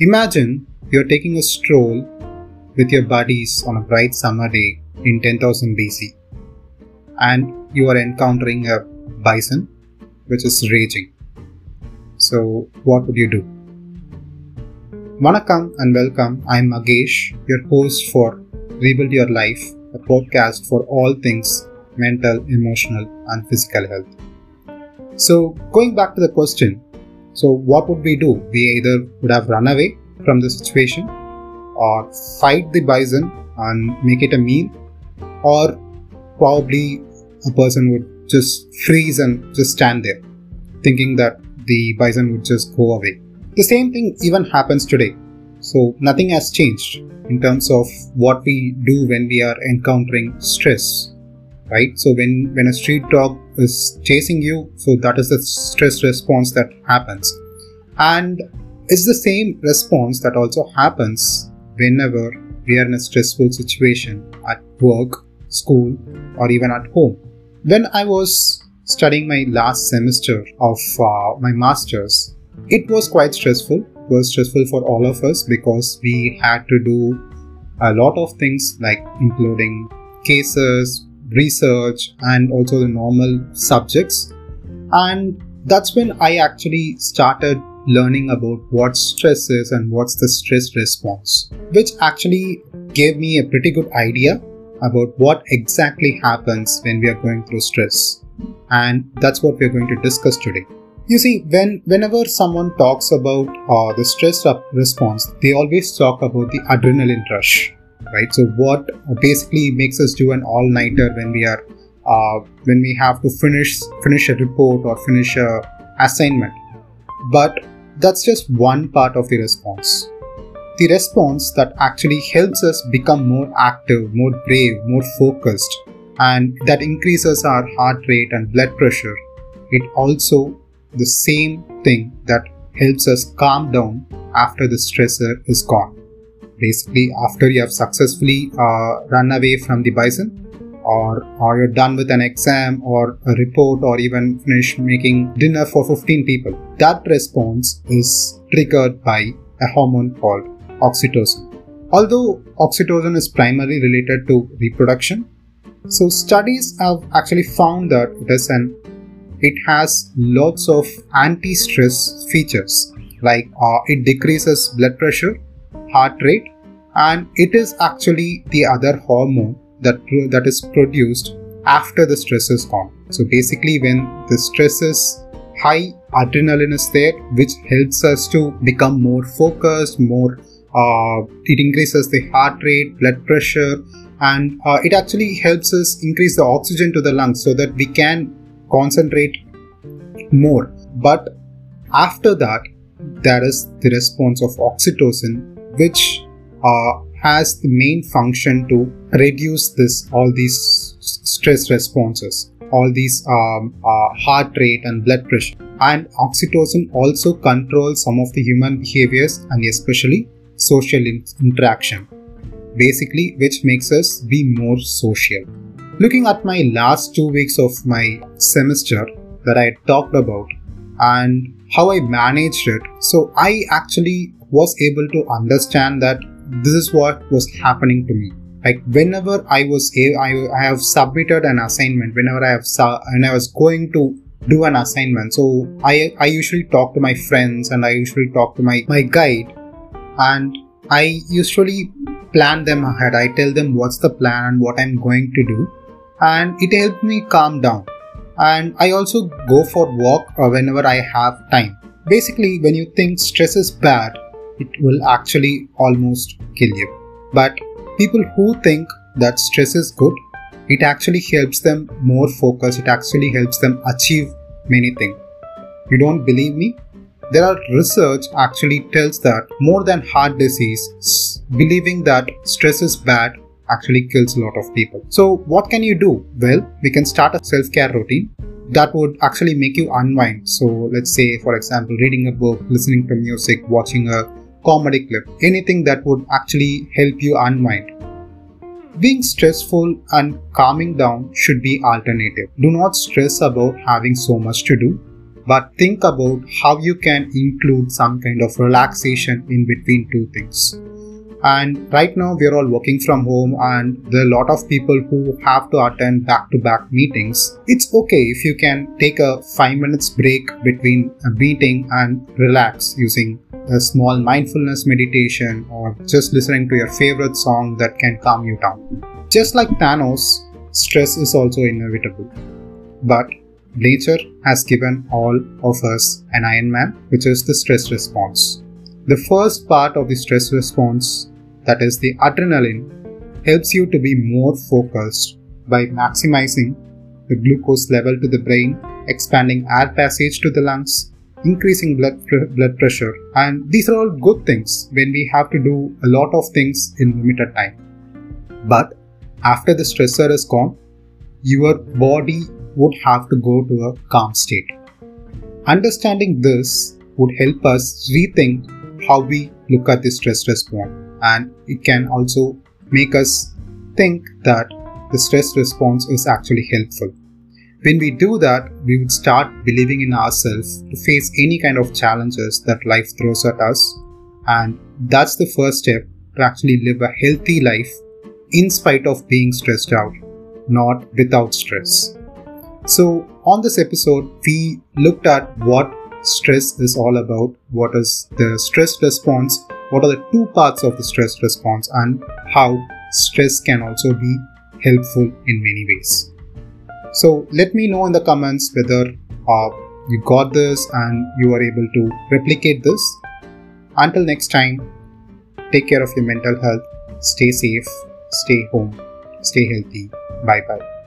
Imagine you're taking a stroll with your buddies on a bright summer day in 10,000 BC and you are encountering a bison which is raging. So, what would you do? Vanakkam and welcome. I'm Magesh, your host for Rebuild Your Life, a podcast for all things mental, emotional, and physical health. So, going back to the question, so what would we do? We either would have run away from the situation, or fight the bison and make it a meal, or probably a person would just freeze and just stand there, thinking that the bison would just go away. The same thing even happens today. So, nothing has changed in terms of what we do when we are encountering stress right? So when when a street dog is chasing you so that is the stress response that happens. And it's the same response that also happens whenever we are in a stressful situation at work school or even at home. When i was studying my last semester of uh, my masters it was quite stressful. It was stressful for all of us because we had to do a lot of things like including cases research and also the normal subjects. And that's when I actually started learning about what stress is and what's the stress response, which actually gave me a pretty good idea about what exactly happens when we are going through stress. And that's what we're going to discuss today. You see, when whenever someone talks about uh, the stress response, they always talk about the adrenaline rush right? So what basically makes us do an all-nighter when we are uh, when we have to finish finish a report or finish a assignment. But that's just one part of the response. The response that actually helps us become more active more brave more focused and that increases our heart rate and blood pressure. It also the same thing that helps us calm down after the stressor is gone basically after you have successfully uh, run away from the bison or, or you're done with an exam or a report or even finish making dinner for 15 people that response is triggered by a hormone called oxytocin. Although oxytocin is primarily related to reproduction so studies have actually found that it is an it has lots of anti-stress features. Like uh, it decreases blood pressure heart rate and it is actually the other hormone that that is produced after the stress is gone. So basically when the stress is high adrenaline is there which helps us to become more focused more uh, it increases the heart rate blood pressure and uh, it actually helps us increase the oxygen to the lungs so that we can concentrate more. But after that there is the response of oxytocin which uh, has the main function to reduce this all these stress responses all these um, uh, heart rate and blood pressure. And oxytocin also controls some of the human behaviors and especially social in- interaction basically which makes us be more social. Looking at my last two weeks of my semester that i talked about and how i managed it. So i actually was able to understand that this is what was happening to me. Like whenever i was I, I have submitted an assignment whenever i have su- and i was going to do an assignment so i i usually talk to my friends and i usually talk to my my guide. And i usually plan them ahead. I tell them what's the plan and what i'm going to do. And it helped me calm down and i also go for walk uh, whenever i have time basically when you think stress is bad it will actually almost kill you. But people who think that stress is good, it actually helps them more focus, it actually helps them achieve many things. You don't believe me? There are research actually tells that more than heart disease, believing that stress is bad actually kills a lot of people. So what can you do? Well, we can start a self-care routine that would actually make you unwind. So let's say for example reading a book, listening to music, watching a comedy clip, anything that would actually help you unwind. Being stressful and calming down should be alternative. Do not stress about having so much to do. but think about how you can include some kind of relaxation in between two things. And right now, we're all working from home, and there are a lot of people who have to attend back to back meetings. It's okay if you can take a five minutes break between a meeting and relax using a small mindfulness meditation or just listening to your favorite song that can calm you down. Just like Thanos, stress is also inevitable. But nature has given all of us an Iron Man, which is the stress response. The first part of the stress response, that is the adrenaline, helps you to be more focused by maximizing the glucose level to the brain, expanding air passage to the lungs, increasing blood, blood pressure. And these are all good things when we have to do a lot of things in limited time. But after the stressor is gone, your body would have to go to a calm state. Understanding this would help us rethink how we look at the stress response and it can also make us think that the stress response is actually helpful. When we do that, we would start believing in ourselves to face any kind of challenges that life throws at us, and that's the first step to actually live a healthy life in spite of being stressed out, not without stress. So, on this episode, we looked at what stress is all about, what is the stress response, what are the two parts of the stress response, and how stress can also be helpful in many ways. So, let me know in the comments whether uh, you got this and you are able to replicate this. Until next time, take care of your mental health, stay safe, stay home, stay healthy. Bye bye.